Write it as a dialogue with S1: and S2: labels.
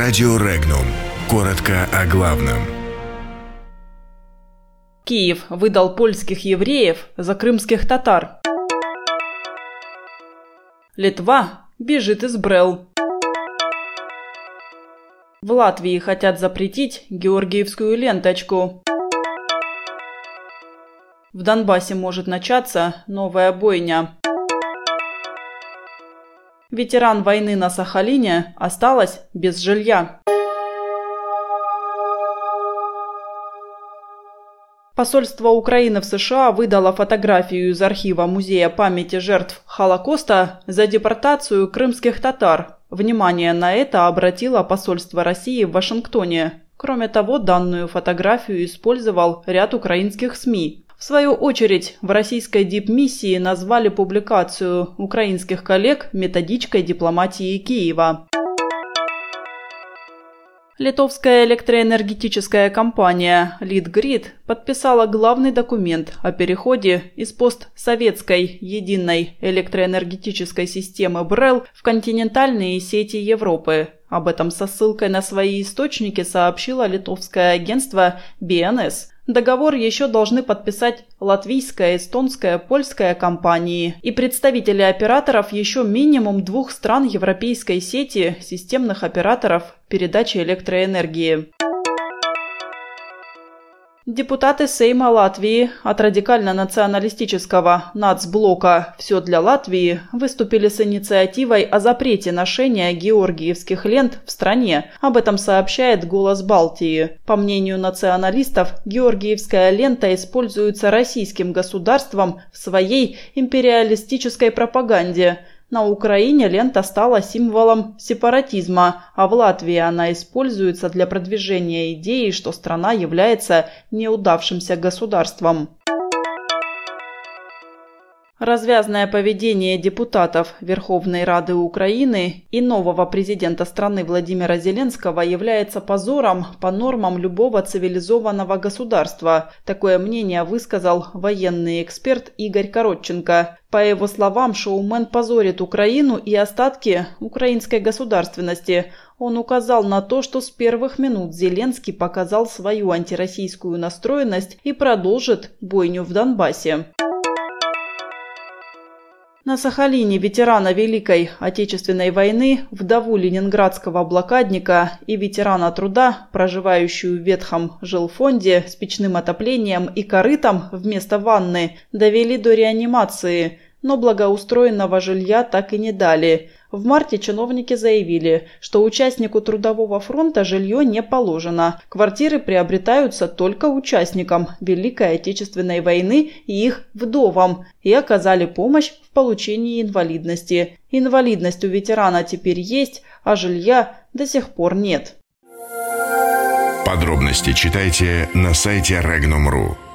S1: Радио Регнум. Коротко о главном.
S2: Киев выдал польских евреев за крымских татар. Литва бежит из Брел. В Латвии хотят запретить георгиевскую ленточку. В Донбассе может начаться новая бойня. Ветеран войны на Сахалине осталась без жилья. Посольство Украины в США выдало фотографию из архива Музея памяти жертв Холокоста за депортацию крымских татар. Внимание на это обратило посольство России в Вашингтоне. Кроме того, данную фотографию использовал ряд украинских СМИ. В свою очередь, в российской дипмиссии назвали публикацию украинских коллег методичкой дипломатии Киева. Литовская электроэнергетическая компания «Литгрид» подписала главный документ о переходе из постсоветской единой электроэнергетической системы БРЭЛ в континентальные сети Европы. Об этом со ссылкой на свои источники сообщило литовское агентство БНС – Договор еще должны подписать латвийская, эстонская, польская компании и представители операторов еще минимум двух стран европейской сети системных операторов передачи электроэнергии. Депутаты Сейма Латвии от радикально-националистического нацблока «Все для Латвии» выступили с инициативой о запрете ношения георгиевских лент в стране. Об этом сообщает «Голос Балтии». По мнению националистов, георгиевская лента используется российским государством в своей империалистической пропаганде – на Украине лента стала символом сепаратизма, а в Латвии она используется для продвижения идеи, что страна является неудавшимся государством. Развязное поведение депутатов Верховной Рады Украины и нового президента страны Владимира Зеленского является позором по нормам любого цивилизованного государства. Такое мнение высказал военный эксперт Игорь Коротченко. По его словам, шоумен позорит Украину и остатки украинской государственности. Он указал на то, что с первых минут Зеленский показал свою антироссийскую настроенность и продолжит бойню в Донбассе. На Сахалине ветерана Великой Отечественной войны, вдову ленинградского блокадника и ветерана труда, проживающую в ветхом жилфонде с печным отоплением и корытом вместо ванны, довели до реанимации, но благоустроенного жилья так и не дали. В марте чиновники заявили, что участнику Трудового фронта жилье не положено. Квартиры приобретаются только участникам Великой Отечественной войны и их вдовам и оказали помощь в получении инвалидности. Инвалидность у ветерана теперь есть, а жилья до сих пор нет.
S1: Подробности читайте на сайте Regnum.ru.